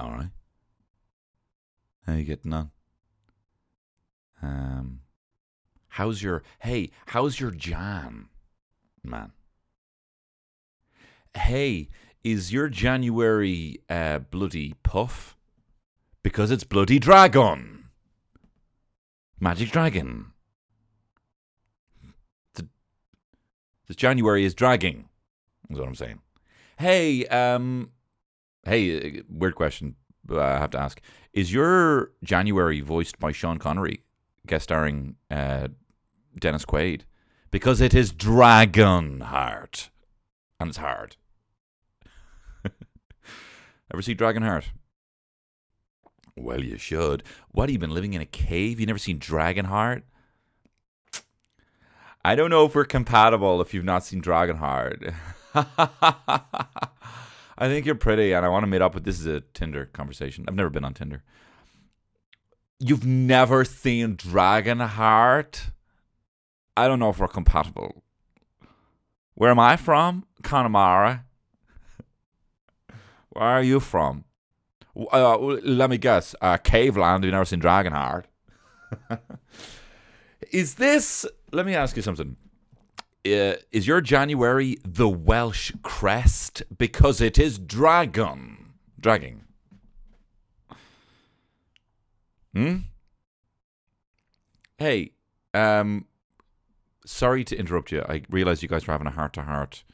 All right. How you getting on? Um, how's your hey? How's your Jan, man? Hey, is your January uh, bloody puff? Because it's bloody dragon, magic dragon. The, the January is dragging. Is what I'm saying. Hey, um, hey, uh, weird question. I have to ask: Is your January voiced by Sean Connery, guest starring uh, Dennis Quaid? Because it is Dragonheart, and it's hard. Ever see Dragonheart? Well, you should. What you been living in a cave? You never seen Dragonheart? I don't know if we're compatible if you've not seen Dragonheart. I think you're pretty, and I want to meet up with. This is a Tinder conversation. I've never been on Tinder. You've never seen Dragonheart? I don't know if we're compatible. Where am I from? Connemara. Where are you from? Uh, let me guess. Uh, Caveland. You've never seen Dragonheart. is this? Let me ask you something uh, is your January the Welsh crest because it is dragon dragging? Hmm. Hey, um, sorry to interrupt you. I realize you guys are having a heart to heart,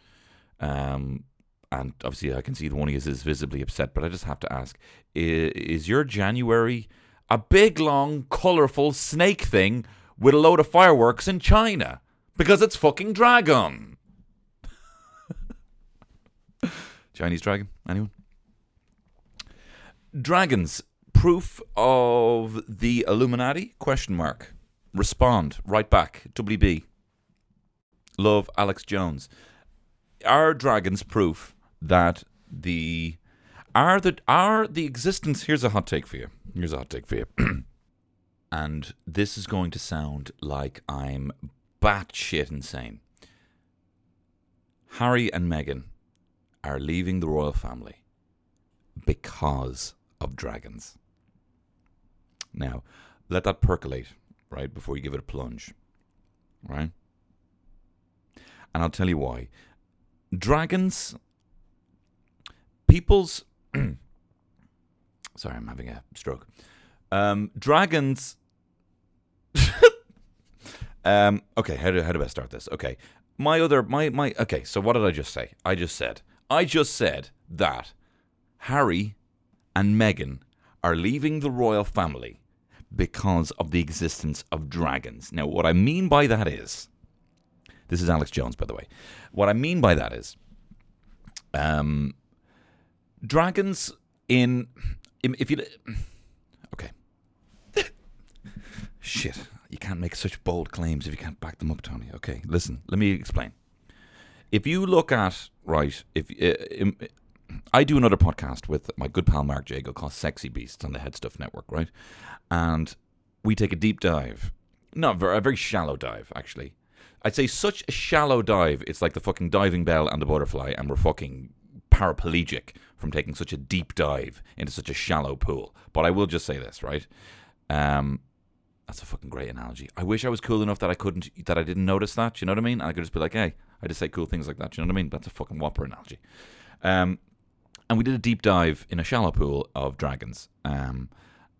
um, and obviously I can see the one you is visibly upset. But I just have to ask: is, is your January a big, long, colorful snake thing with a load of fireworks in China? Because it's fucking dragon. Chinese dragon? Anyone? Dragons. Proof of the Illuminati? Question mark. Respond. Right back. WB. Love Alex Jones. Are dragons proof that the are the are the existence here's a hot take for you. Here's a hot take for you. and this is going to sound like I'm batshit insane. Harry and Meghan are leaving the royal family because of dragons. Now, let that percolate, right, before you give it a plunge, right? And I'll tell you why. Dragons, people's. sorry, I'm having a stroke. Um, dragons um, okay, how do, how do I start this? Okay, my other my my okay. So what did I just say? I just said I just said that Harry and Meghan are leaving the royal family because of the existence of dragons. Now, what I mean by that is, this is Alex Jones, by the way. What I mean by that is, um, dragons in if you okay, shit. You can't make such bold claims if you can't back them up, Tony. Okay, listen, let me explain. If you look at, right, if uh, I do another podcast with my good pal Mark Jago called Sexy Beasts on the Head Stuff Network, right? And we take a deep dive, not very, a very shallow dive, actually. I'd say such a shallow dive, it's like the fucking diving bell and the butterfly, and we're fucking paraplegic from taking such a deep dive into such a shallow pool. But I will just say this, right? Um, that's a fucking great analogy. I wish I was cool enough that I couldn't, that I didn't notice that. You know what I mean? I could just be like, hey, I just say cool things like that. You know what I mean? That's a fucking whopper analogy. Um, and we did a deep dive in a shallow pool of dragons. Um,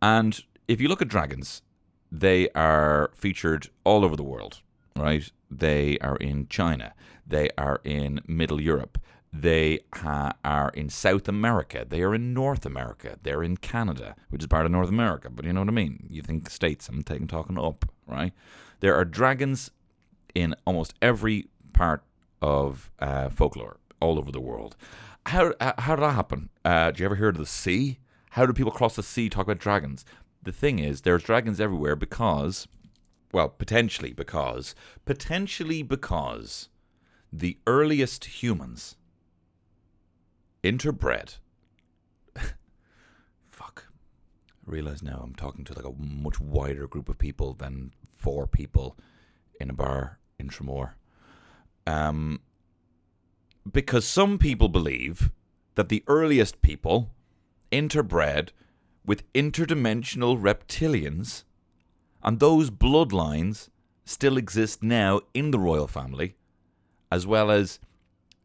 and if you look at dragons, they are featured all over the world, right? They are in China. They are in Middle Europe. They ha- are in South America. They are in North America. They're in Canada, which is part of North America. But you know what I mean? You think states, I'm taking talking up, right? There are dragons in almost every part of uh, folklore all over the world. How, uh, how did that happen? Uh, do you ever hear of the sea? How do people cross the sea talk about dragons? The thing is, there's dragons everywhere because, well, potentially because, potentially because the earliest humans interbred. Fuck. I realize now I'm talking to like a much wider group of people than four people in a bar in Tramore. Um, because some people believe that the earliest people interbred with interdimensional reptilians, and those bloodlines still exist now in the royal family, as well as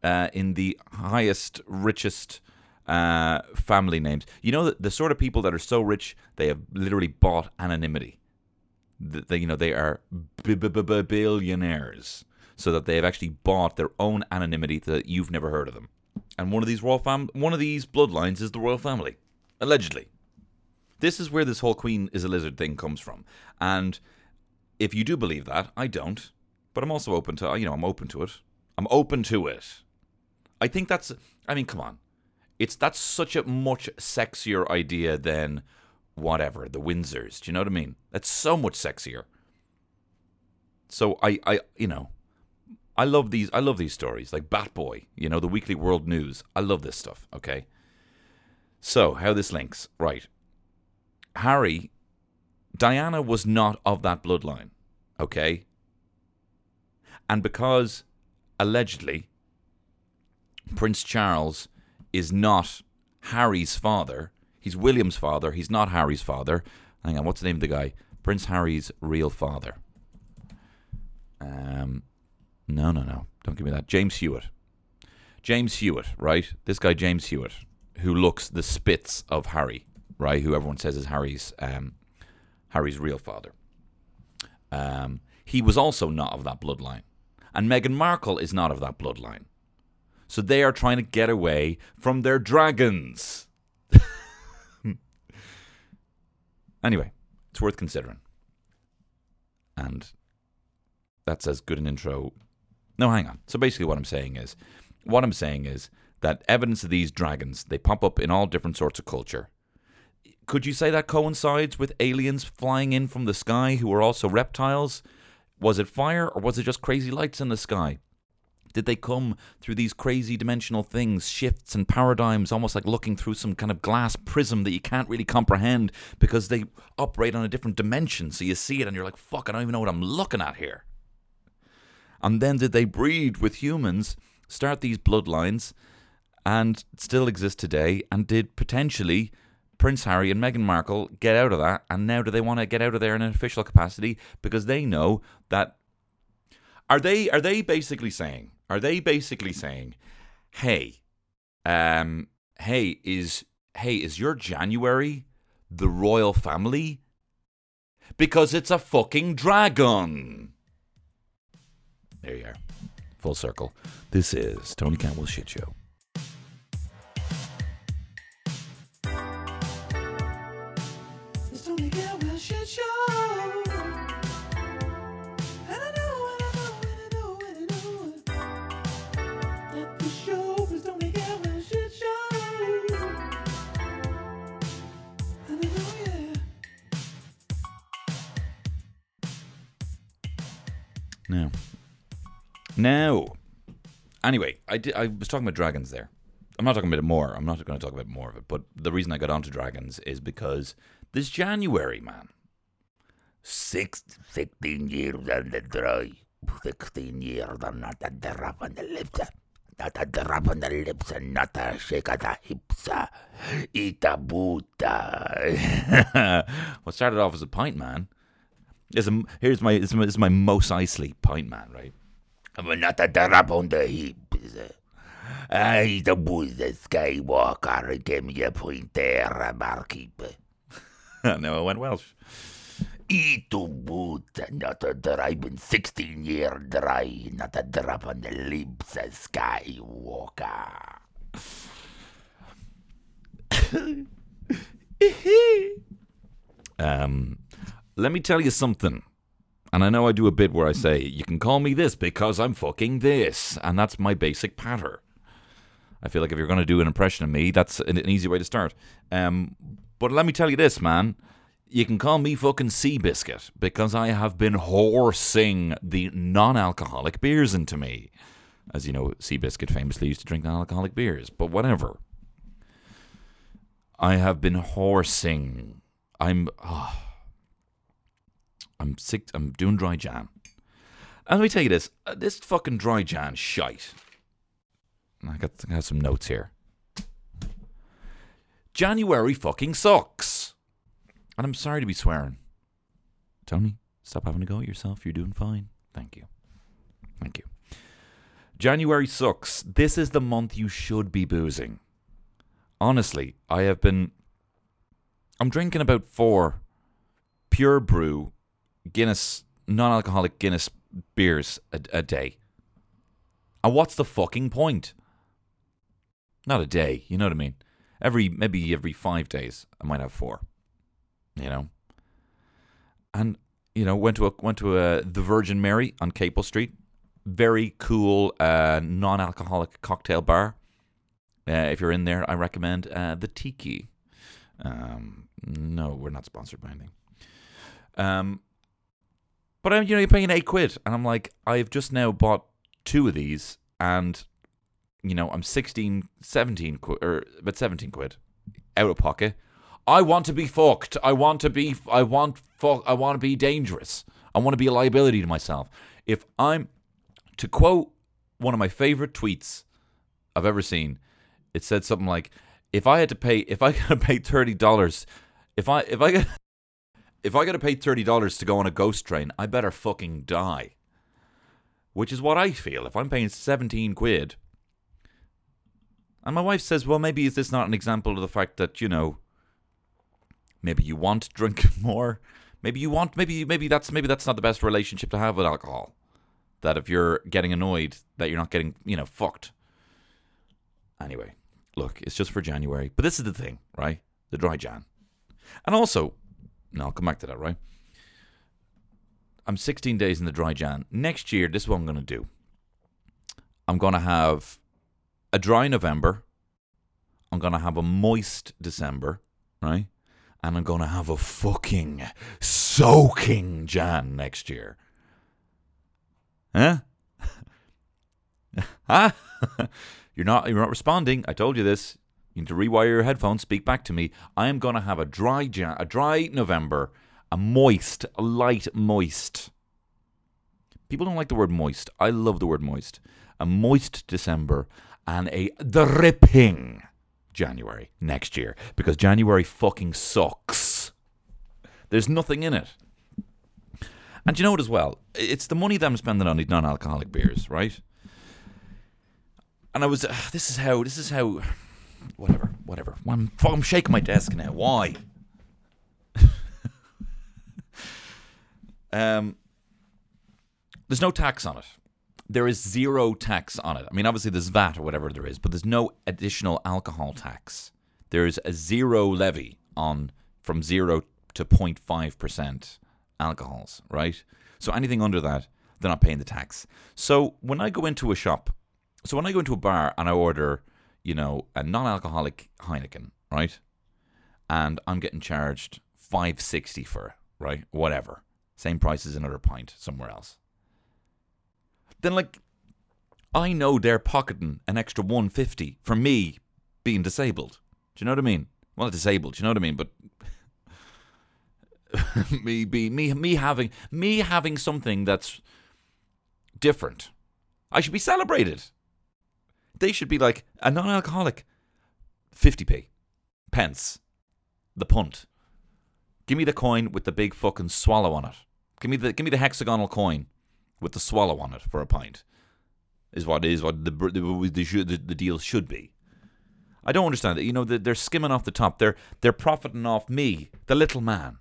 uh, in the highest, richest uh, family names. You know, the, the sort of people that are so rich they have literally bought anonymity. They, you know, they are billionaires, so that they have actually bought their own anonymity that you've never heard of them. And one of these royal fam- one of these bloodlines is the royal family, allegedly. This is where this whole queen is a lizard thing comes from. And if you do believe that, I don't. But I'm also open to, you know, I'm open to it. I'm open to it. I think that's, I mean, come on. It's, that's such a much sexier idea than whatever, the Windsors. Do you know what I mean? That's so much sexier. So I, I, you know, I love these, I love these stories like Bat Boy, you know, the Weekly World News. I love this stuff, okay? So, how this links, right. Harry, Diana was not of that bloodline, okay? And because allegedly Prince Charles is not Harry's father, he's William's father, he's not Harry's father. Hang on, what's the name of the guy? Prince Harry's real father. Um, no, no, no. Don't give me that. James Hewitt. James Hewitt, right? This guy, James Hewitt, who looks the spits of Harry right? Who everyone says is Harry's um, Harry's real father. Um, he was also not of that bloodline, and Meghan Markle is not of that bloodline. So they are trying to get away from their dragons. anyway, it's worth considering. And that's as good an intro. No, hang on. So basically, what I'm saying is, what I'm saying is that evidence of these dragons they pop up in all different sorts of culture could you say that coincides with aliens flying in from the sky who are also reptiles? Was it fire or was it just crazy lights in the sky? Did they come through these crazy dimensional things, shifts and paradigms, almost like looking through some kind of glass prism that you can't really comprehend because they operate on a different dimension? So you see it and you're like, fuck, I don't even know what I'm looking at here. And then did they breed with humans, start these bloodlines, and still exist today, and did potentially Prince Harry and Meghan Markle get out of that, and now do they want to get out of there in an official capacity because they know that are they are they basically saying are they basically saying, hey, um, hey is hey is your January the royal family? Because it's a fucking dragon. There you are, full circle. This is Tony Cantwell's shit show. No. Anyway, I, did, I was talking about dragons there. I'm not talking about it more. I'm not going to talk about more of it. But the reason I got onto dragons is because this January, man. Six, 16 years on the dry. 16 years and not a drop on the lips. Not a drop on the lips and not a shake of the hips. Eat a boota. what started off as a pint, man, is a, here's my this is my, this is my Mos Eisley pint man, right? Not a drop on the hips. I a booze, the Skywalker gave me a pointer, barkeep. no, it went Welsh. Eat to boot, not a driving 16 year dry, not a drop on the lips, a Skywalker. um, let me tell you something. And I know I do a bit where I say, you can call me this because I'm fucking this. And that's my basic patter. I feel like if you're going to do an impression of me, that's an, an easy way to start. Um, but let me tell you this, man. You can call me fucking Seabiscuit because I have been horsing the non alcoholic beers into me. As you know, Seabiscuit famously used to drink non alcoholic beers, but whatever. I have been horsing. I'm. Oh, I'm sick. I'm doing dry jan. And let me tell you this: uh, this fucking dry jan shite. I got, I got some notes here. January fucking sucks. And I'm sorry to be swearing. Tony, stop having a go at yourself. You're doing fine. Thank you. Thank you. January sucks. This is the month you should be boozing. Honestly, I have been. I'm drinking about four pure brew Guinness, non alcoholic Guinness beers a, a day. And what's the fucking point? Not a day, you know what I mean? Every maybe every five days I might have four. You know? And you know, went to a went to a the Virgin Mary on Capel Street. Very cool uh, non-alcoholic cocktail bar. Uh, if you're in there, I recommend uh, the Tiki. Um, no, we're not sponsored by anything. Um, but you know, you're paying eight quid, and I'm like, I've just now bought two of these, and you know, I'm 16, 17 quid, or but 17 quid out of pocket. I want to be fucked. I want to be. I want fuck. I want to be dangerous. I want to be a liability to myself. If I'm, to quote one of my favorite tweets I've ever seen, it said something like, "If I had to pay, if I got to pay thirty dollars, if I if I got if I got to pay thirty dollars to go on a ghost train, I better fucking die." Which is what I feel. If I'm paying seventeen quid, and my wife says, "Well, maybe is this not an example of the fact that you know?" maybe you want to drink more maybe you want maybe maybe that's maybe that's not the best relationship to have with alcohol that if you're getting annoyed that you're not getting you know fucked anyway look it's just for january but this is the thing right the dry jan and also no i'll come back to that right i'm 16 days in the dry jan next year this is what i'm going to do i'm going to have a dry november i'm going to have a moist december right and I'm going to have a fucking soaking Jan next year. Huh? huh? you're not you're not responding. I told you this. You need to rewire your headphones. Speak back to me. I am going to have a dry a dry November, a moist, a light moist. People don't like the word moist. I love the word moist. A moist December and a dripping January next year because January fucking sucks. There's nothing in it. And you know what as well? It's the money that I'm spending on these non-alcoholic beers, right? And I was, uh, this is how, this is how, whatever, whatever. I'm, I'm shaking my desk now. Why? um, there's no tax on it there is zero tax on it. I mean, obviously there's VAT or whatever there is, but there's no additional alcohol tax. There's a zero levy on from zero to 0.5 percent alcohols, right? So anything under that, they're not paying the tax. So when I go into a shop, so when I go into a bar and I order, you know, a non-alcoholic Heineken, right, and I'm getting charged 560 for it, right, whatever, same price as another pint somewhere else then like I know they're pocketing an extra 150 for me being disabled. Do you know what I mean? Well, not disabled, do you know what I mean? But me be me me having me having something that's different. I should be celebrated. They should be like a non-alcoholic 50p pence the punt. Give me the coin with the big fucking swallow on it. Give me the give me the hexagonal coin with the swallow on it for a pint. Is what is what the the, the, the deal should be. I don't understand it. You know, they're skimming off the top. They're they're profiting off me, the little man.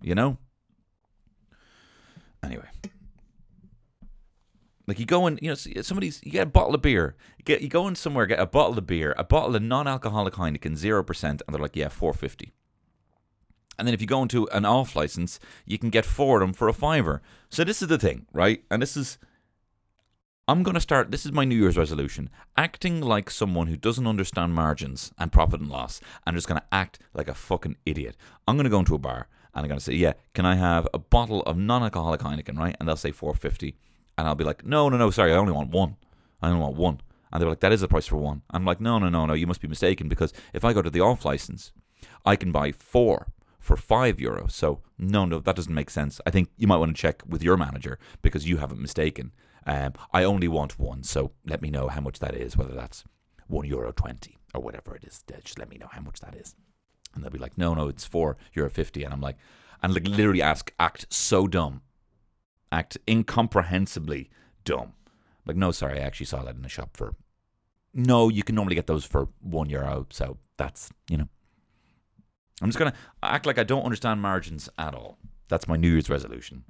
You know. Anyway, like you go in, you know, somebody's you get a bottle of beer. You get you go in somewhere, get a bottle of beer, a bottle of non-alcoholic Heineken, zero percent, and they're like, yeah, four fifty. And then if you go into an off license, you can get four of them for a fiver. So this is the thing, right? And this is I'm going to start, this is my New Year's resolution, acting like someone who doesn't understand margins and profit and loss and just going to act like a fucking idiot. I'm going to go into a bar and I'm going to say, yeah, can I have a bottle of non-alcoholic Heineken, right? And they'll say 450 And I'll be like, no, no, no, sorry, I only want one. I only want one. And they're like, that is the price for one. I'm like, no, no, no, no, you must be mistaken because if I go to the off license, I can buy four for five euro. So no, no, that doesn't make sense. I think you might want to check with your manager because you haven't mistaken. Um, I only want one, so let me know how much that is. Whether that's one euro twenty. or whatever it is. Just let me know how much that is. And they'll be like, no, no, it's four euro fifty. And I'm like, and like literally ask, act so dumb, act incomprehensibly dumb. Like, no, sorry, I actually saw that in the shop for. No, you can normally get those for one euro. So that's you know. I'm just gonna act like I don't understand margins at all. That's my New Year's resolution.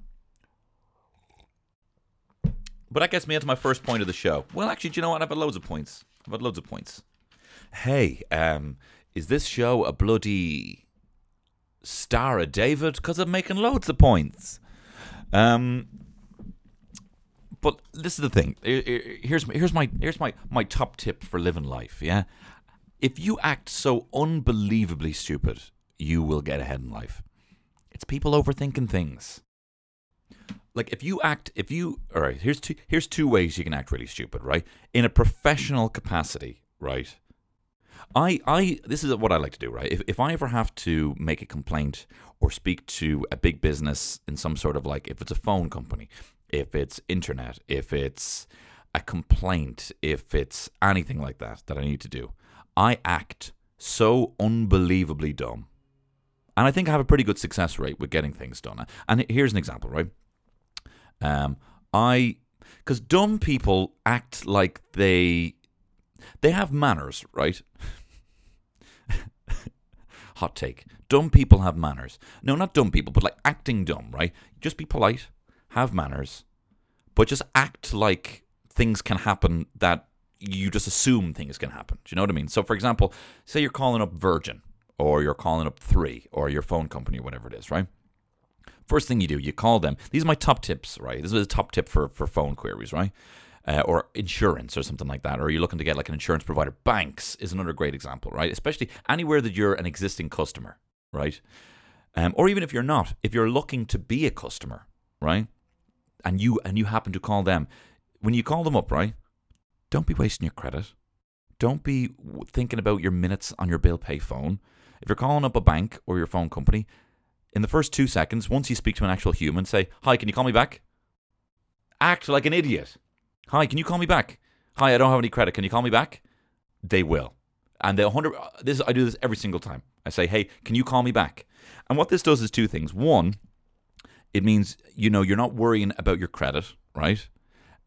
But that gets me into my first point of the show. Well, actually, do you know what? I've had loads of points. I've had loads of points. Hey, um, is this show a bloody Star of David? Because I'm making loads of points. Um, but this is the thing. Here- here- Here's my, here's my here's my my top tip for living life. Yeah, if you act so unbelievably stupid, you will get ahead in life. It's people overthinking things. Like if you act, if you all right, here's two here's two ways you can act really stupid, right? In a professional capacity, right? I I this is what I like to do, right? If if I ever have to make a complaint or speak to a big business in some sort of like if it's a phone company, if it's internet, if it's a complaint, if it's anything like that that I need to do, I act so unbelievably dumb. And I think I have a pretty good success rate with getting things done. And here's an example, right? Um, I, because dumb people act like they, they have manners, right? Hot take. Dumb people have manners. No, not dumb people, but like acting dumb, right? Just be polite, have manners, but just act like things can happen that you just assume things can happen. Do you know what I mean? So, for example, say you're calling up Virgin or you're calling up Three or your phone company or whatever it is, right? First thing you do, you call them. These are my top tips, right? This is a top tip for, for phone queries, right? Uh, or insurance or something like that. Or you're looking to get like an insurance provider. Banks is another great example, right? Especially anywhere that you're an existing customer, right? Um, or even if you're not, if you're looking to be a customer, right? And you and you happen to call them, when you call them up, right? Don't be wasting your credit. Don't be thinking about your minutes on your bill pay phone. If you're calling up a bank or your phone company, in the first two seconds, once you speak to an actual human, say, Hi, can you call me back? Act like an idiot. Hi, can you call me back? Hi, I don't have any credit. Can you call me back? They will. And they 100 this I do this every single time. I say, "Hey, can you call me back?" And what this does is two things. One, it means you know you're not worrying about your credit, right?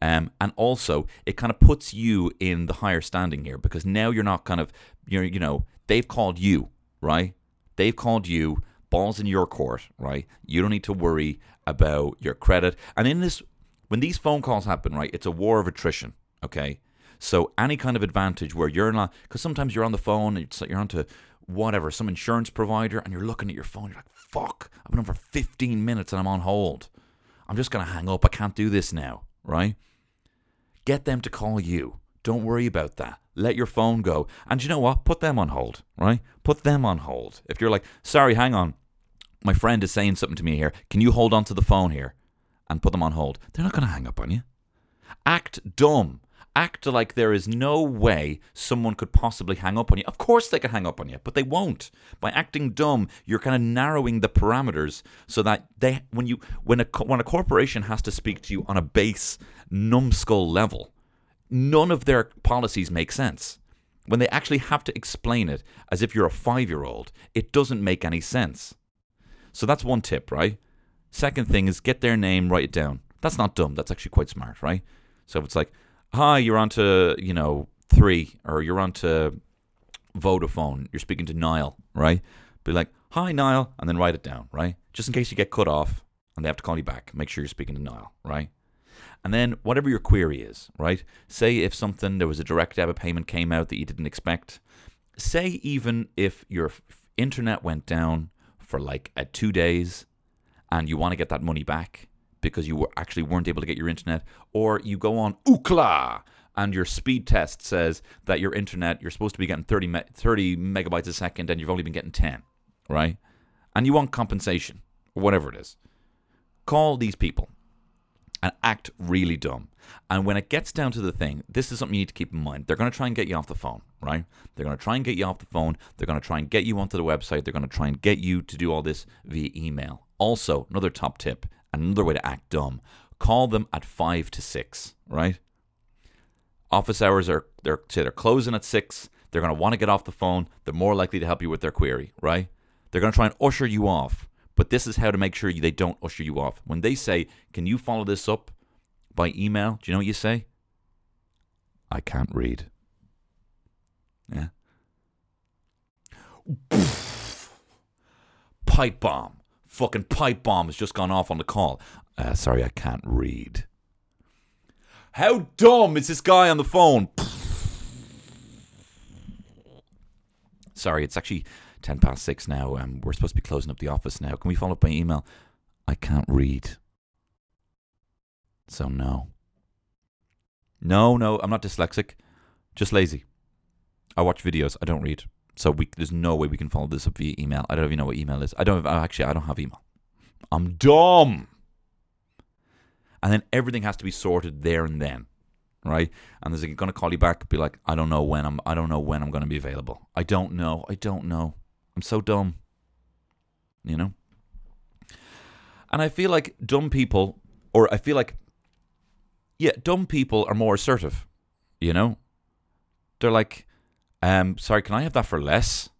Um, and also it kind of puts you in the higher standing here because now you're not kind of you're you know they've called you right they've called you balls in your court right you don't need to worry about your credit and in this when these phone calls happen right it's a war of attrition okay so any kind of advantage where you're not because sometimes you're on the phone like you're onto whatever some insurance provider and you're looking at your phone you're like fuck i've been on for 15 minutes and i'm on hold i'm just going to hang up i can't do this now right Get them to call you. Don't worry about that. Let your phone go. And you know what? Put them on hold, right? Put them on hold. If you're like, sorry, hang on. My friend is saying something to me here. Can you hold on to the phone here? And put them on hold. They're not going to hang up on you. Act dumb. Act like there is no way someone could possibly hang up on you. Of course they can hang up on you, but they won't. By acting dumb, you're kind of narrowing the parameters so that they when you when a when a corporation has to speak to you on a base numbskull level, none of their policies make sense. When they actually have to explain it as if you're a 5-year-old, it doesn't make any sense. So that's one tip, right? Second thing is get their name, write it down. That's not dumb. That's actually quite smart, right? So if it's like, hi, you're on to, you know, three, or you're on to Vodafone, you're speaking to Niall, right? Be like, hi, Niall, and then write it down, right? Just in case you get cut off and they have to call you back, make sure you're speaking to Niall, right? And then whatever your query is, right? Say if something, there was a direct debit payment came out that you didn't expect. Say even if your internet went down for like a two days and you want to get that money back because you actually weren't able to get your internet, or you go on Ookla and your speed test says that your internet you're supposed to be getting 30, me- 30 megabytes a second and you've only been getting 10, right? And you want compensation or whatever it is. Call these people and act really dumb. And when it gets down to the thing, this is something you need to keep in mind. They're going to try and get you off the phone, right? They're going to try and get you off the phone. They're going to try and get you onto the website. They're going to try and get you to do all this via email. Also, another top tip, another way to act dumb, call them at 5 to 6, right? Office hours are they're say they're closing at 6. They're going to want to get off the phone. They're more likely to help you with their query, right? They're going to try and usher you off. But this is how to make sure they don't usher you off. When they say, Can you follow this up by email? Do you know what you say? I can't read. Yeah. pipe bomb. Fucking pipe bomb has just gone off on the call. Uh, sorry, I can't read. How dumb is this guy on the phone? sorry, it's actually 10 past 6 now. Um, we're supposed to be closing up the office now. Can we follow up by email? I can't read. So, no. No, no, I'm not dyslexic. Just lazy. I watch videos. I don't read. So we, there's no way we can follow this up via email. I don't even know what email is. I don't actually. I don't have email. I'm dumb. And then everything has to be sorted there and then, right? And there's going to call you back, be like, I don't know when I'm. I don't know when I'm going to be available. I don't know. I don't know. I'm so dumb. You know. And I feel like dumb people, or I feel like, yeah, dumb people are more assertive. You know, they're like, um, sorry, can I have that for less?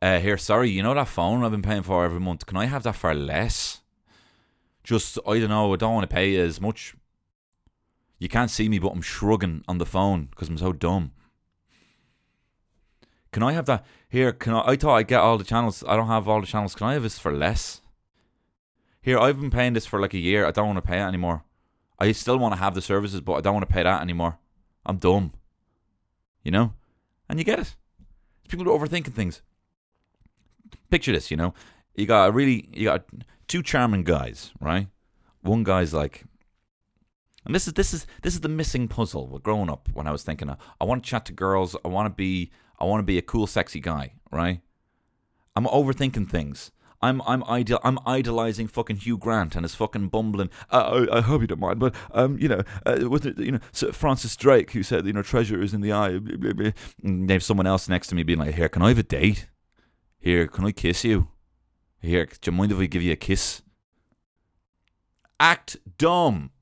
Uh, here, sorry, you know that phone I've been paying for every month. Can I have that for less? Just, I don't know, I don't want to pay as much. You can't see me, but I'm shrugging on the phone because I'm so dumb. Can I have that? Here, can I? I thought I'd get all the channels. I don't have all the channels. Can I have this for less? Here, I've been paying this for like a year. I don't want to pay it anymore. I still want to have the services, but I don't want to pay that anymore. I'm dumb. You know? And you get it. It's people are overthinking things. Picture this, you know, you got a really, you got two charming guys, right? One guy's like, and this is this is this is the missing puzzle with growing up. When I was thinking, uh, I want to chat to girls, I want to be, I want to be a cool, sexy guy, right? I'm overthinking things. I'm I'm ideal I'm idolizing fucking Hugh Grant and his fucking bumbling. Uh, I, I, hope you don't mind, but um, you know, uh, it you know Sir Francis Drake who said you know treasure is in the eye. And there's someone else next to me being like, here, can I have a date? Here, can I kiss you? Here, do you mind if I give you a kiss? Act dumb.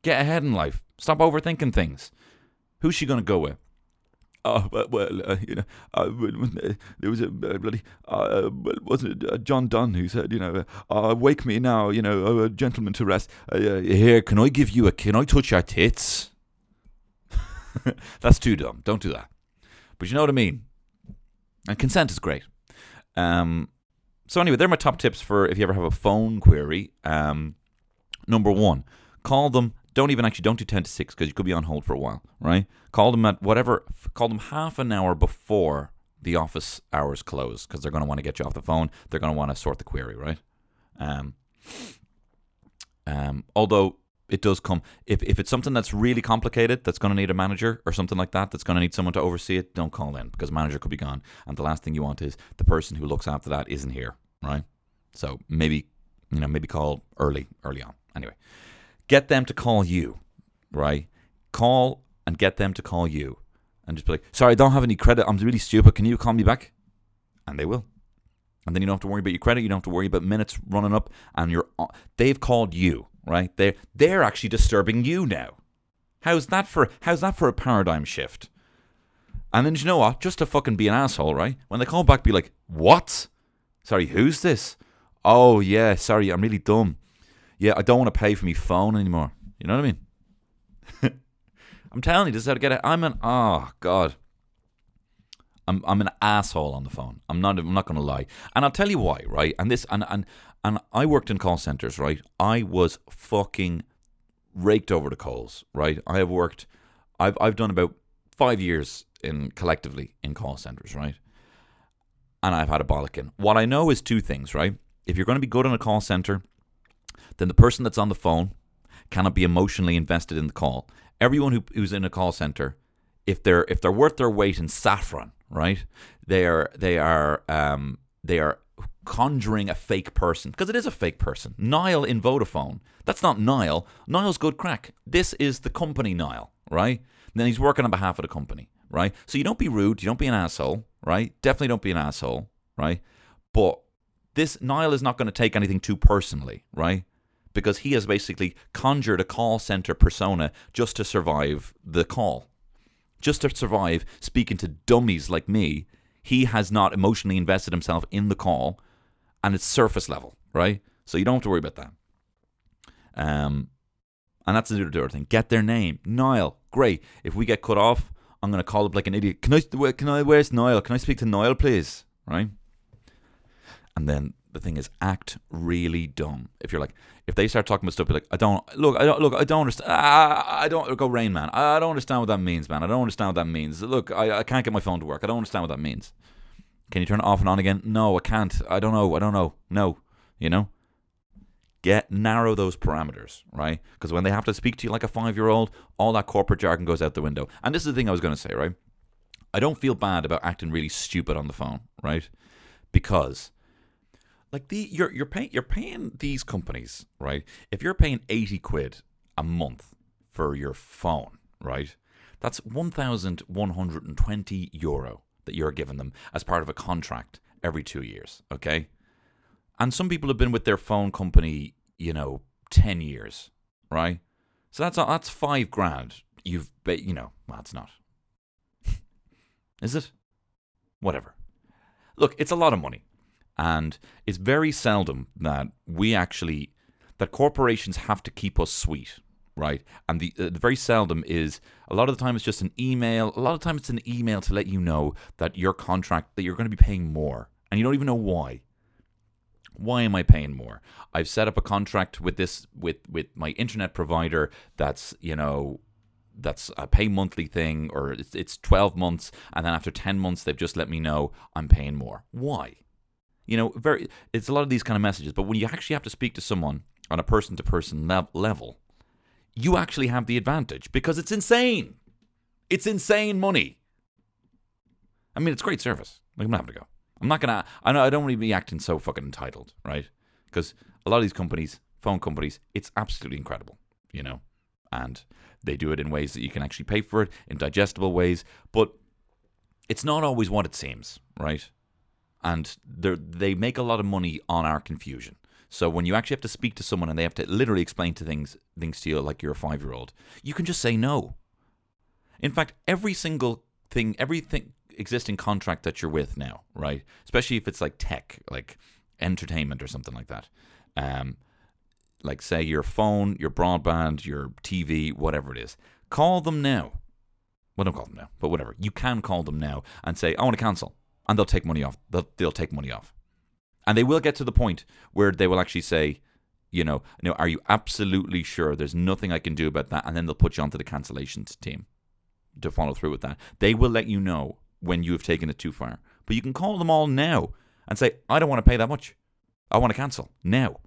Get ahead in life. Stop overthinking things. Who's she gonna go with? Oh, well, uh, you know, uh, there was a uh, bloody, uh, wasn't it uh, John Donne who said, you know, uh, wake me now, you know, oh, a gentleman to rest. here, can I give you a, can I touch your tits? That's too dumb. Don't do that. But you know what I mean? And consent is great. Um, so anyway, they're my top tips for if you ever have a phone query. Um, number one, call them don't even actually don't do 10 to 6 because you could be on hold for a while, right? Call them at whatever, call them half an hour before the office hours close because they're going to want to get you off the phone. They're going to want to sort the query, right? Um, um, although it does come, if, if it's something that's really complicated, that's going to need a manager or something like that, that's going to need someone to oversee it, don't call in because manager could be gone. And the last thing you want is the person who looks after that isn't here, right? So maybe, you know, maybe call early, early on. Anyway get them to call you, right? Call and get them to call you and just be like, sorry, I don't have any credit. I'm really stupid. Can you call me back? And they will. And then you don't have to worry about your credit. You don't have to worry about minutes running up. And you're they've called you, right? They're they're actually disturbing you now. How's that for how's that for a paradigm shift? And then you know what? Just to fucking be an asshole, right? When they call back, be like, what? Sorry, who's this? Oh yeah, sorry, I'm really dumb yeah, I don't want to pay for my phone anymore. You know what I mean? I'm telling you, this is how to get it. I'm an oh god. I'm I'm an asshole on the phone. I'm not I'm not gonna lie. And I'll tell you why, right? And this and and and I worked in call centers, right? I was fucking raked over the coals, right? I have worked I've I've done about five years in collectively in call centers, right? And I've had a bollocking. What I know is two things, right? If you're going to be good in a call center, then the person that's on the phone cannot be emotionally invested in the call. Everyone who, who's in a call center, if they're if they're worth their weight in saffron, right? They are they are um, they are conjuring a fake person because it is a fake person. Niall in Vodafone. That's not Niall. Niall's good craic. This is the company Niall, right? And then he's working on behalf of the company, right? So you don't be rude. You don't be an asshole, right? Definitely don't be an asshole, right? But this Niall is not going to take anything too personally, right? because he has basically conjured a call center persona just to survive the call. just to survive speaking to dummies like me. He has not emotionally invested himself in the call, and it's surface level, right? So you don't have to worry about that. Um, and that's the other thing. Get their name, Niall. Great. If we get cut off, I'm gonna call up like an idiot. Can I? Can I? Where's Niall? Can I speak to Niall, please? Right. And then the thing is, act really dumb. If you're like, if they start talking about stuff, be like, I don't look, I don't look, I don't understand. I, I don't go Rain Man. I, I don't understand what that means, man. I don't understand what that means. Look, I, I can't get my phone to work. I don't understand what that means. Can you turn it off and on again? No, I can't. I don't know. I don't know. No, you know. Get narrow those parameters, right? Because when they have to speak to you like a five year old, all that corporate jargon goes out the window. And this is the thing I was going to say, right? I don't feel bad about acting really stupid on the phone, right? Because like the you're you're paying you're paying these companies, right? If you're paying 80 quid a month for your phone, right? That's 1120 euro that you're giving them as part of a contract every 2 years, okay? And some people have been with their phone company, you know, 10 years, right? So that's that's 5 grand. You've you know, well, not. Is it? Whatever. Look, it's a lot of money. And it's very seldom that we actually, that corporations have to keep us sweet, right? And the, uh, very seldom is, a lot of the time it's just an email. A lot of times it's an email to let you know that your contract, that you're going to be paying more. And you don't even know why. Why am I paying more? I've set up a contract with this with with my internet provider that's you know that's a pay monthly thing or it's, it's 12 months and then after 10 months they've just let me know I'm paying more. Why? You know, very it's a lot of these kind of messages, but when you actually have to speak to someone on a person to person level, you actually have the advantage because it's insane. It's insane money. I mean, it's great service. Like, I'm not having to go. I'm not gonna. I know I don't want to be acting so fucking entitled, right? Because a lot of these companies, phone companies, it's absolutely incredible, you know, and they do it in ways that you can actually pay for it in digestible ways, but it's not always what it seems, right? And they make a lot of money on our confusion. So when you actually have to speak to someone and they have to literally explain to things things to you like you're a five year old, you can just say no. In fact, every single thing, everything existing contract that you're with now, right? Especially if it's like tech, like entertainment or something like that. Um, like say your phone, your broadband, your TV, whatever it is. Call them now. Well, don't call them now, but whatever. You can call them now and say, I want to cancel. And they'll take money off. They'll, they'll take money off. And they will get to the point where they will actually say, you know, know, are you absolutely sure there's nothing I can do about that? And then they'll put you onto the cancellations team to follow through with that. They will let you know when you have taken it too far. But you can call them all now and say, I don't want to pay that much. I want to cancel now.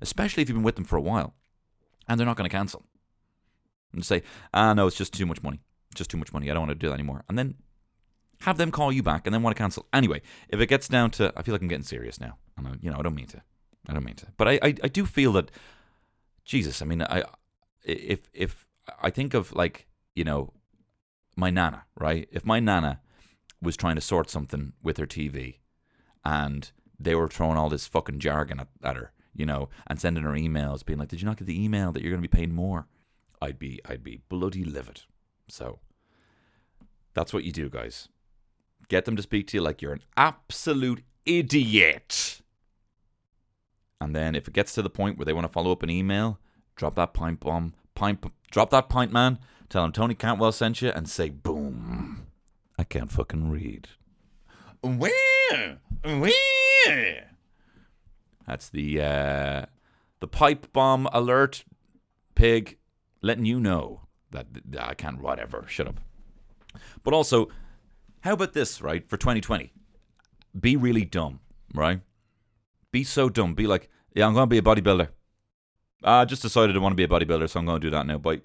Especially if you've been with them for a while and they're not going to cancel. And say, ah, no, it's just too much money. Just too much money. I don't want to do that anymore. And then have them call you back and then want to cancel. Anyway, if it gets down to, I feel like I'm getting serious now. And I, you know, I don't mean to. I don't mean to. But I, I, I do feel that, Jesus, I mean, I, if, if I think of like, you know, my nana, right? If my nana was trying to sort something with her TV and they were throwing all this fucking jargon at, at her, you know, and sending her emails being like, Did you not get the email that you're gonna be paying more? I'd be I'd be bloody livid. So that's what you do, guys. Get them to speak to you like you're an absolute idiot. And then if it gets to the point where they want to follow up an email, drop that pint bomb, pint, drop that pint man, tell them Tony Cantwell sent you, and say boom. I can't fucking read. Where? Where? That's the uh, the pipe bomb alert, pig, letting you know that, that I can't. Whatever. Shut up. But also, how about this? Right for 2020, be really dumb. Right. Be so dumb. Be like, yeah, I'm going to be a bodybuilder. I just decided I want to be a bodybuilder, so I'm going to do that now. But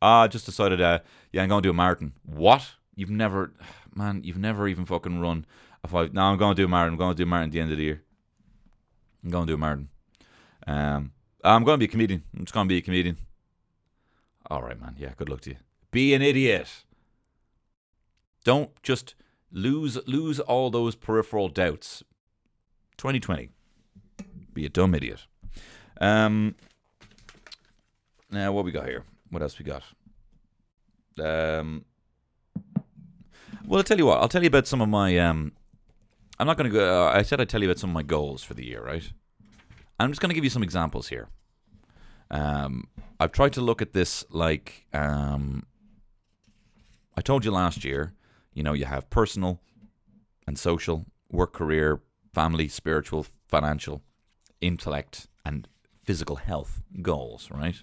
I just decided, uh, yeah, I'm going to do a marathon. What? You've never, man, you've never even fucking run a five. No, I'm going to do a marathon. I'm going to do a marathon at the end of the year. I'm going to do a marathon. Um, I'm going to be a comedian. I'm just going to be a comedian. All right, man. Yeah, good luck to you. Be an idiot. Don't just lose lose all those peripheral doubts. 2020. Be a dumb idiot. Um. Now, what we got here? What else we got? Um Well, I'll tell you what. I'll tell you about some of my. Um, I'm not going to go. Uh, I said I'd tell you about some of my goals for the year, right? I'm just going to give you some examples here. Um, I've tried to look at this like um, I told you last year. You know, you have personal and social, work, career, family, spiritual, financial, intellect, and physical health goals, right?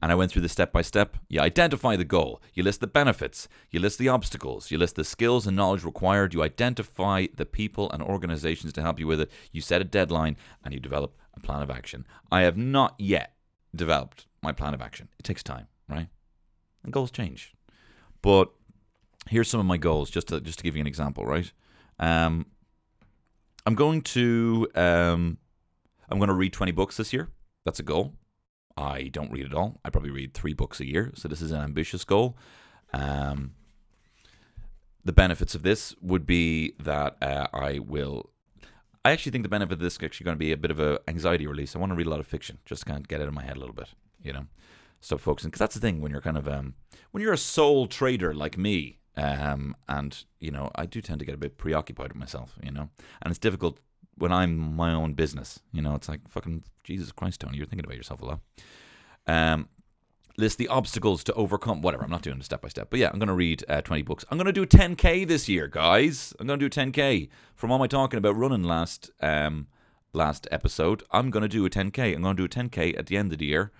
And I went through the step by step. You identify the goal, you list the benefits, you list the obstacles, you list the skills and knowledge required, you identify the people and organizations to help you with it, you set a deadline, and you develop a plan of action. I have not yet developed my plan of action. It takes time, right? And goals change. But here's some of my goals, just to just to give you an example, right? Um, I'm going to um, I'm going to read 20 books this year. That's a goal. I don't read at all. I probably read three books a year, so this is an ambitious goal. Um, the benefits of this would be that uh, I will. I actually think the benefit of this is actually going to be a bit of a anxiety release. I want to read a lot of fiction, just kind of get out of my head a little bit, you know. Stop focusing because that's the thing when you're kind of um, when you're a sole trader like me, um, and you know I do tend to get a bit preoccupied with myself, you know, and it's difficult when I'm my own business. You know, it's like fucking Jesus Christ, Tony, you're thinking about yourself a lot. Um, list the obstacles to overcome. Whatever, I'm not doing it step by step, but yeah, I'm to read uh, 20 books. I'm to do 10k this year, guys. I'm to do 10k. From all my talking about running last um last episode, I'm to do a 10k. I'm to do a 10k at the end of the year.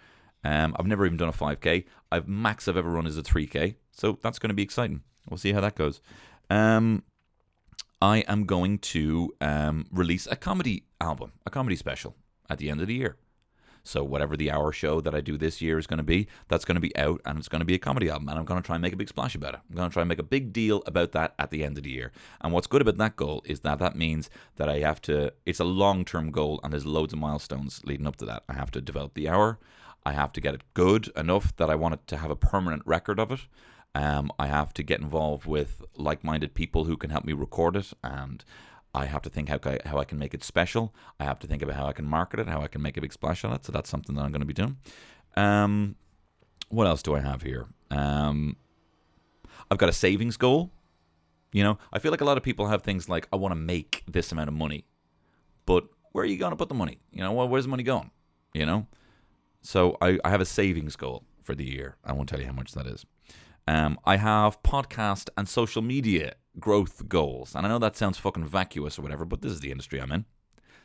Um, I've never even done a 5k. I've max I've ever run is a 3k, so that's going to be exciting. We'll see how that goes. Um, I am going to um, release a comedy album, a comedy special at the end of the year. So whatever the hour show that I do this year is going to be, that's going to be out and it's going to be a comedy album and I'm going to try and make a big splash about it. I'm going to try and make a big deal about that at the end of the year. And what's good about that goal is that that means that I have to it's a long-term goal and there's loads of milestones leading up to that. I have to develop the hour. I have to get it good enough that I want it to have a permanent record of it. Um, I have to get involved with like-minded people who can help me record it, and I have to think how I, how I can make it special. I have to think about how I can market it, how I can make a big splash on it. So that's something that I'm going to be doing. Um, what else do I have here? Um, I've got a savings goal. You know, I feel like a lot of people have things like I want to make this amount of money, but where are you going to put the money? You know, well, where's the money going? You know, so I, I have a savings goal for the year. I won't tell you how much that is. Um, I have podcast and social media growth goals. And I know that sounds fucking vacuous or whatever, but this is the industry I'm in.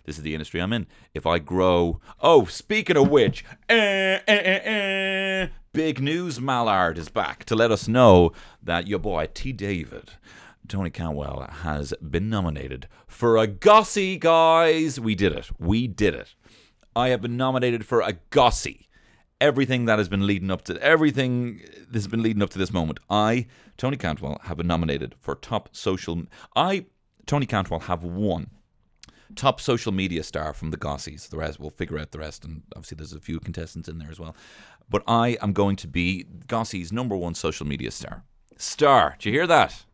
This is the industry I'm in. If I grow. Oh, speaking of which, eh, eh, eh, eh, big news Mallard is back to let us know that your boy T. David. Tony Cantwell has been nominated for a Gossy, guys. We did it. We did it. I have been nominated for a Gossy everything that has been leading up to everything that has been leading up to this moment. I, Tony Cantwell, have been nominated for top social. I, Tony Cantwell, have won top social media star from the Gossies. The rest we'll figure out the rest, and obviously there's a few contestants in there as well. But I am going to be Gossie's number one social media star. Star. Do you hear that?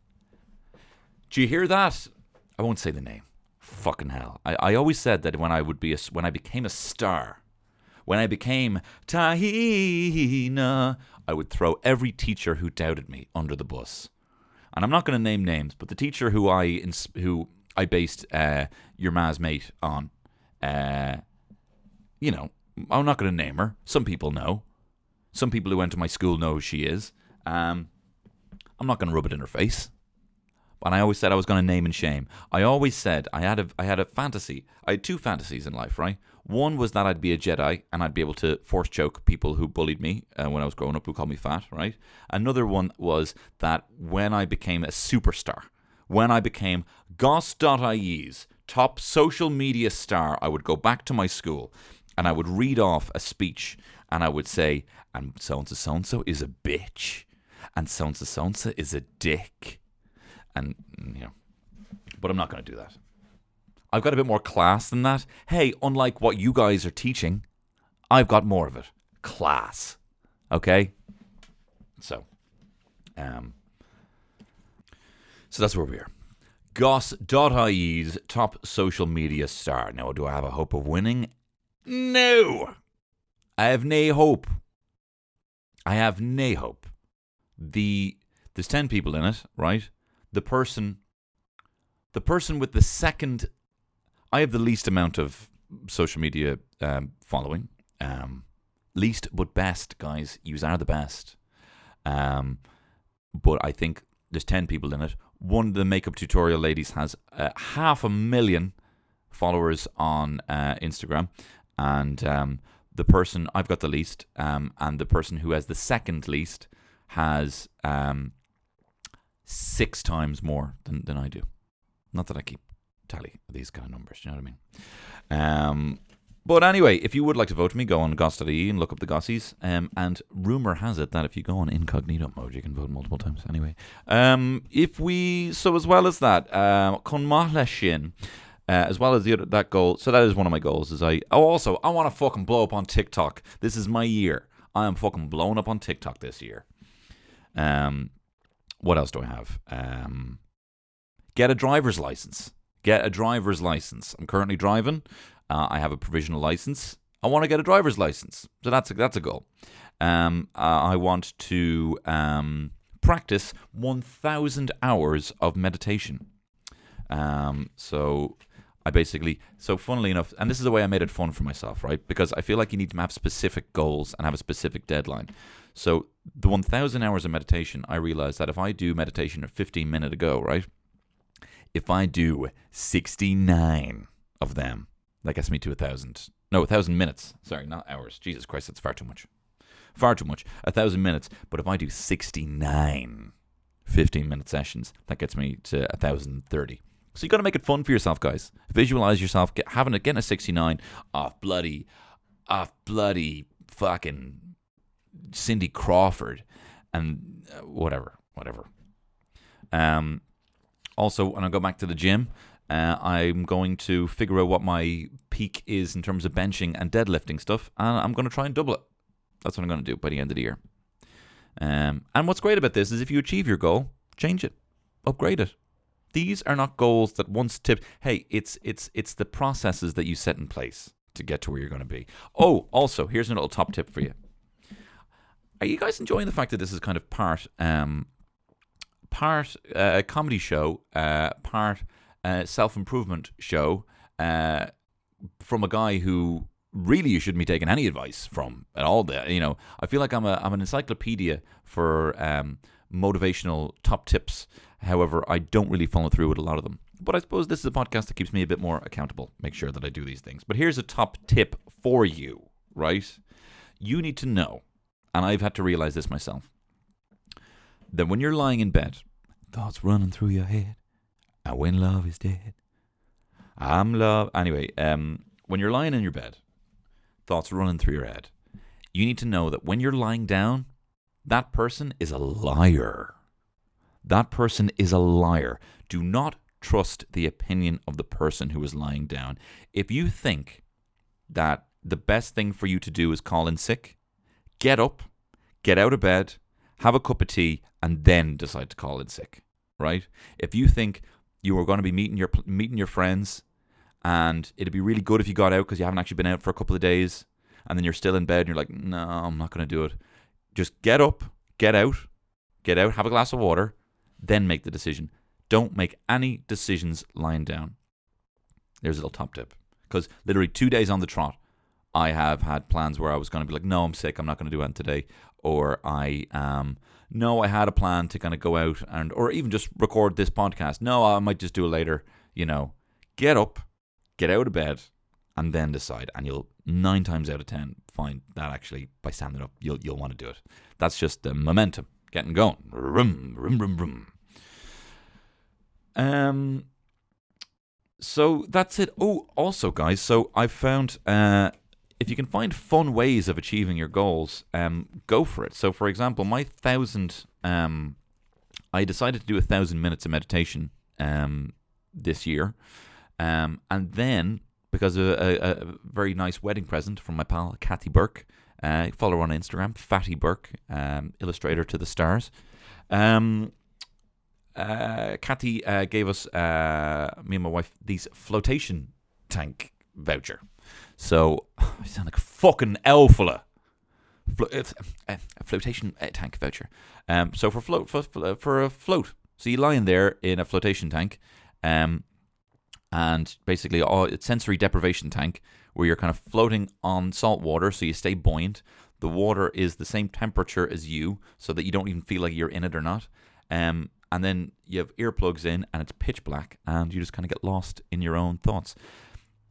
Do you hear that? I won't say the name. Fucking hell. I, I always said that when I would be a, when I became a star when I became Tahina, I would throw every teacher who doubted me under the bus. And I'm not going to name names, but the teacher who I ins- who I based uh, your ma's mate on, uh, you know, I'm not going to name her. Some people know. Some people who went to my school know who she is. Um, I'm not going to rub it in her face. And I always said I was going to name and shame. I always said I had a I had a fantasy. I had two fantasies in life, right? One was that I'd be a Jedi and I'd be able to force choke people who bullied me uh, when I was growing up, who called me fat, right? Another one was that when I became a superstar, when I became Goss.ie's top social media star, I would go back to my school and I would read off a speech and I would say, and so and so so and so is a bitch, and so and so so and so is a dick, and you know, but I'm not going to do that. I've got a bit more class than that. Hey, unlike what you guys are teaching, I've got more of it. Class. Okay? So, um, so that's where we are. Goss.ie's top social media star. Now, do I have a hope of winning? No. I have nae hope. I have nae hope. The there's ten people in it, right? the person, the person with the second. I have the least amount of social media um, following. Um, least but best, guys. You are the best. Um, but I think there's ten people in it. One of the makeup tutorial ladies has uh, half a million followers on uh, Instagram, and um, the person I've got the least, um, and the person who has the second least has um, six times more than, than I do. Not that I keep tally these kind of numbers, you know what I mean? Um, but anyway, if you would like to vote for me, go on goss.ie and look up the gossies. Um, and rumor has it that if you go on incognito mode, you can vote multiple times. Anyway, um, if we so as well as that, uh, uh, as well as the other that goal. So that is one of my goals. Is I oh also I want to fucking blow up on TikTok. This is my year. I am fucking blowing up on TikTok this year. Um, what else do I have? Um, get a driver's license. Get a driver's license. I'm currently driving. Uh, I have a provisional license. I want to get a driver's license. So that's a, that's a goal. Um, uh, I want to um, practice 1,000 hours of meditation. Um, so I basically, so funnily enough, and this is the way I made it fun for myself, right? Because I feel like you need to have specific goals and have a specific deadline. So the 1,000 hours of meditation, I realized that if I do meditation at 15 minutes ago, right? If I do 69 of them, that gets me to a thousand. No, a thousand minutes. Sorry, not hours. Jesus Christ, that's far too much. Far too much. A thousand minutes. But if I do 69 15 minute sessions, that gets me to a thousand thirty. So you got to make it fun for yourself, guys. Visualize yourself get, having a getting a 69 off bloody, off bloody fucking Cindy Crawford, and uh, whatever, whatever. Um, also, when I go back to the gym, uh, I'm going to figure out what my peak is in terms of benching and deadlifting stuff, and I'm going to try and double it. That's what I'm going to do by the end of the year. Um, and what's great about this is if you achieve your goal, change it, upgrade it. These are not goals that once tipped. Hey, it's it's it's the processes that you set in place to get to where you're going to be. Oh, also, here's a little top tip for you. Are you guys enjoying the fact that this is kind of part um, part uh, comedy show, uh, part uh, self improvement show uh, from a guy who really you shouldn't be taking any advice from at all. There, you know, I feel like I'm a I'm an encyclopedia for um, motivational top tips. However, I don't really follow through with a lot of them. But I suppose this is a podcast that keeps me a bit more accountable. Make sure that I do these things. But here's a top tip for you, right? You need to know, and I've had to realize this myself, that when you're lying in bed, thoughts running through your head, and when love is dead, I'm love. Anyway, um, when you're lying in your bed, thoughts running through your head, you need to know that when you're lying down, that person is a liar. That person is a liar. Do not trust the opinion of the person who is lying down. If you think that the best thing for you to do is call in sick, get up, get out of bed, have a cup of tea, and then decide to call in sick. Right? If you think you are going to be meeting your meeting your friends and it'd be really good if you got out because you haven't actually been out for a couple of days and then you're still in bed and you're like no i'm not going to do it just get up get out get out have a glass of water then make the decision don't make any decisions lying down there's a little top tip because literally two days on the trot i have had plans where i was going to be like no i'm sick i'm not going to do it today or i um no i had a plan to kind of go out and or even just record this podcast no i might just do it later you know get up get out of bed, and then decide. And you'll nine times out of ten find that actually by standing up, you'll you'll want to do it. That's just the momentum, getting going. Rum, rum, rum, rum. Um. So that's it. Oh, also, guys. So I've found uh, if you can find fun ways of achieving your goals, um, go for it. So, for example, my thousand, um, I decided to do a thousand minutes of meditation um, this year. Um, and then, because of a, a, very nice wedding present from my pal Kathy Burke, uh, follow her on Instagram, Fatty Burke, um, illustrator to the stars. Um, uh, Kathy uh, gave us, uh, me and my wife, these flotation tank voucher. So, I sound like a fucking elfula. Flo- uh, a flotation uh, tank voucher. Um, so for float for, for a float, So you lie in there in a flotation tank, um, and basically all it's sensory deprivation tank where you're kind of floating on salt water, so you stay buoyant. The water is the same temperature as you, so that you don't even feel like you're in it or not. Um, and then you have earplugs in, and it's pitch black, and you just kind of get lost in your own thoughts.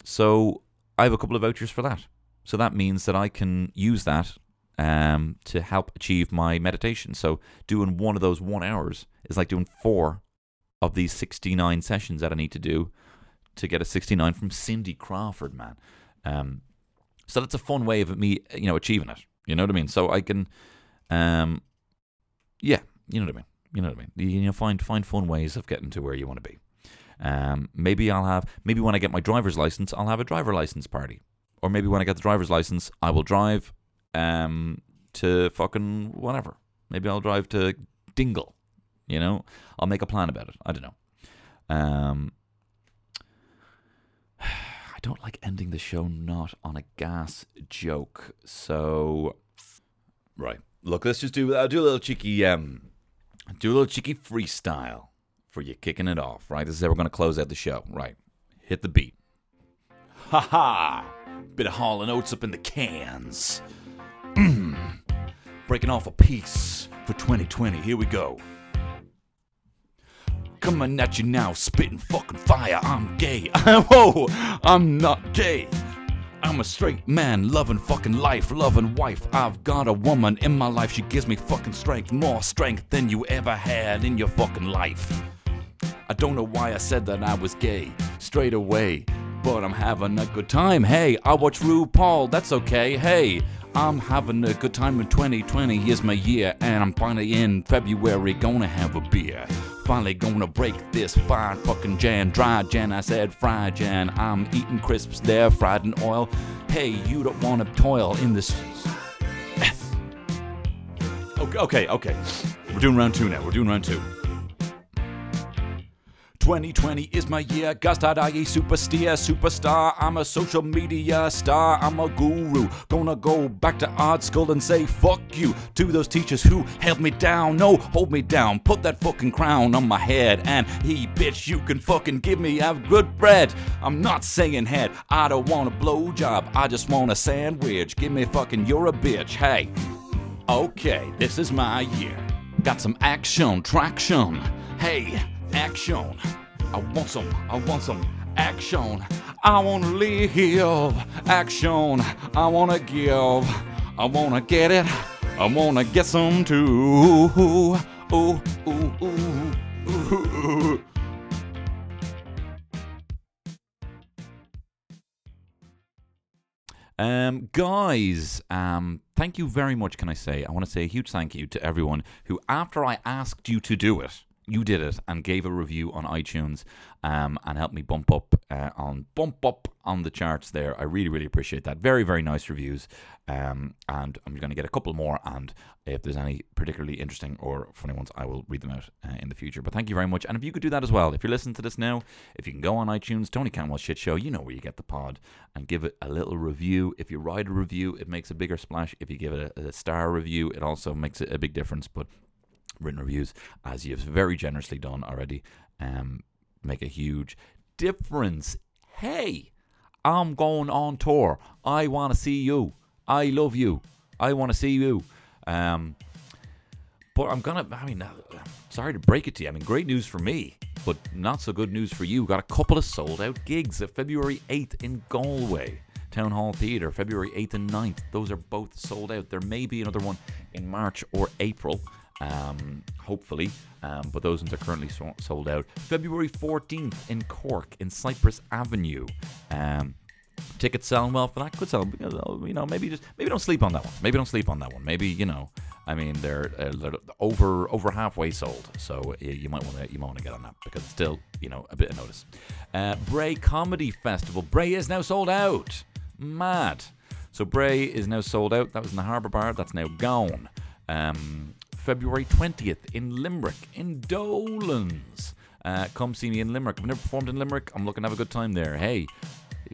So I have a couple of vouchers for that. So that means that I can use that um, to help achieve my meditation. So doing one of those one hours is like doing four of these 69 sessions that I need to do to get a 69 from Cindy Crawford, man. Um, so that's a fun way of me, you know, achieving it. You know what I mean? So I can, um, yeah, you know what I mean. You know what I mean. You know, find find fun ways of getting to where you want to be. Um, maybe I'll have maybe when I get my driver's license, I'll have a driver license party, or maybe when I get the driver's license, I will drive um, to fucking whatever. Maybe I'll drive to Dingle. You know, I'll make a plan about it. I don't know. Um, I don't like ending the show not on a gas joke. So, right. Look, let's just do. I'll do a little cheeky. Um, do a little cheeky freestyle for you kicking it off. Right. This is how we're gonna close out the show. Right. Hit the beat. Ha ha! Bit of Hall and Oates up in the cans. Breaking off a piece for 2020. Here we go. Coming at you now, spitting fucking fire. I'm gay. Whoa, I'm not gay. I'm a straight man, loving fucking life, loving wife. I've got a woman in my life, she gives me fucking strength, more strength than you ever had in your fucking life. I don't know why I said that I was gay straight away, but I'm having a good time. Hey, I watch RuPaul, that's okay. Hey, I'm having a good time in 2020 is my year, and I'm finally in February gonna have a beer. Finally gonna break this fine fucking jan, dry jan. I said fried jan. I'm eating crisps there, fried in oil. Hey, you don't wanna toil in this. okay, okay, okay. We're doing round two now. We're doing round two. 2020 is my year. Goss.ie superstar, superstar. I'm a social media star. I'm a guru. Gonna go back to art school and say fuck you to those teachers who held me down. No, hold me down. Put that fucking crown on my head. And he, bitch, you can fucking give me a good bread. I'm not saying head. I don't want a blowjob. I just want a sandwich. Give me fucking, you're a bitch. Hey. Okay, this is my year. Got some action, traction. Hey, action. I want some, I want some action. I wanna live, action. I wanna give, I wanna get it. I wanna get some too. Ooh, ooh, ooh, ooh. Um, guys, um, thank you very much. Can I say? I want to say a huge thank you to everyone who, after I asked you to do it, you did it and gave a review on iTunes um, and helped me bump up uh, on bump up on the charts there. I really really appreciate that. Very very nice reviews, um, and I'm going to get a couple more. And if there's any particularly interesting or funny ones, I will read them out uh, in the future. But thank you very much. And if you could do that as well, if you're listening to this now, if you can go on iTunes, Tony Cantwell Shit Show, you know where you get the pod, and give it a little review. If you write a review, it makes a bigger splash. If you give it a, a star review, it also makes a big difference. But written reviews, as you've very generously done already, um, make a huge difference. Hey, I'm going on tour. I want to see you. I love you. I want to see you. Um, but I'm gonna. I mean, uh, sorry to break it to you. I mean, great news for me, but not so good news for you. Got a couple of sold out gigs at February 8th in Galway. Town Hall Theatre, February 8th and 9th. Those are both sold out. There may be another one in March or April um, hopefully. Um, but those ones are currently so- sold out. February 14th in Cork, in Cyprus Avenue. Um, tickets selling well for that. Could sell, you know, maybe just maybe don't sleep on that one. Maybe don't sleep on that one. Maybe you know, I mean, they're, uh, they're over over halfway sold, so you, you might want to you might want to get on that because it's still you know a bit of notice. Uh, Bray Comedy Festival. Bray is now sold out. Mad. So Bray is now sold out. That was in the Harbour Bar. That's now gone. Um, February 20th in Limerick, in Dolan's. Uh, come see me in Limerick. I've never performed in Limerick. I'm looking to have a good time there. Hey,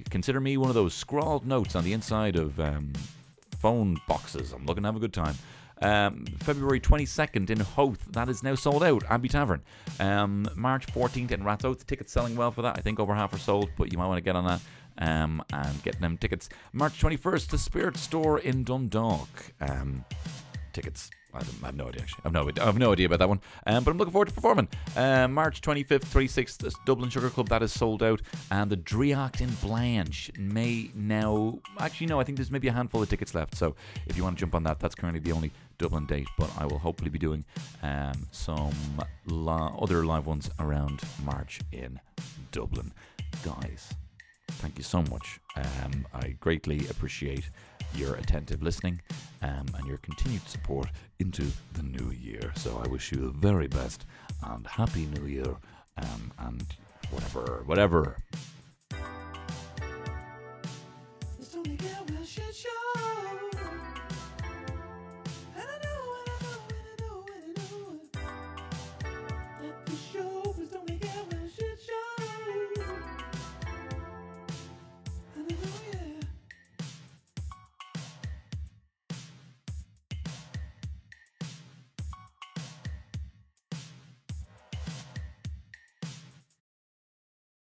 consider me one of those scrawled notes on the inside of um, phone boxes. I'm looking to have a good time. Um, February 22nd in Howth, that is now sold out. Abbey Tavern. Um, March 14th in Ratoath, tickets selling well for that. I think over half are sold, but you might want to get on that um, and get them tickets. March 21st, the Spirit Store in Dundalk. Um, tickets. I, I have no idea actually. I have no, I have no idea about that one. Um, but I'm looking forward to performing. Uh, March 25th, 36th, this Dublin Sugar Club that is sold out, and the Draíocht in Blanch may now. Actually, no, I think there's maybe a handful of tickets left. So if you want to jump on that, that's currently the only Dublin date. But I will hopefully be doing um, some li- other live ones around March in Dublin, guys thank you so much. Um, I greatly appreciate your attentive listening um, and your continued support into the new year. So I wish you the very best and happy new year um, and whatever, whatever.